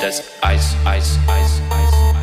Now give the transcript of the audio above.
That's ice, ice, ice, ice.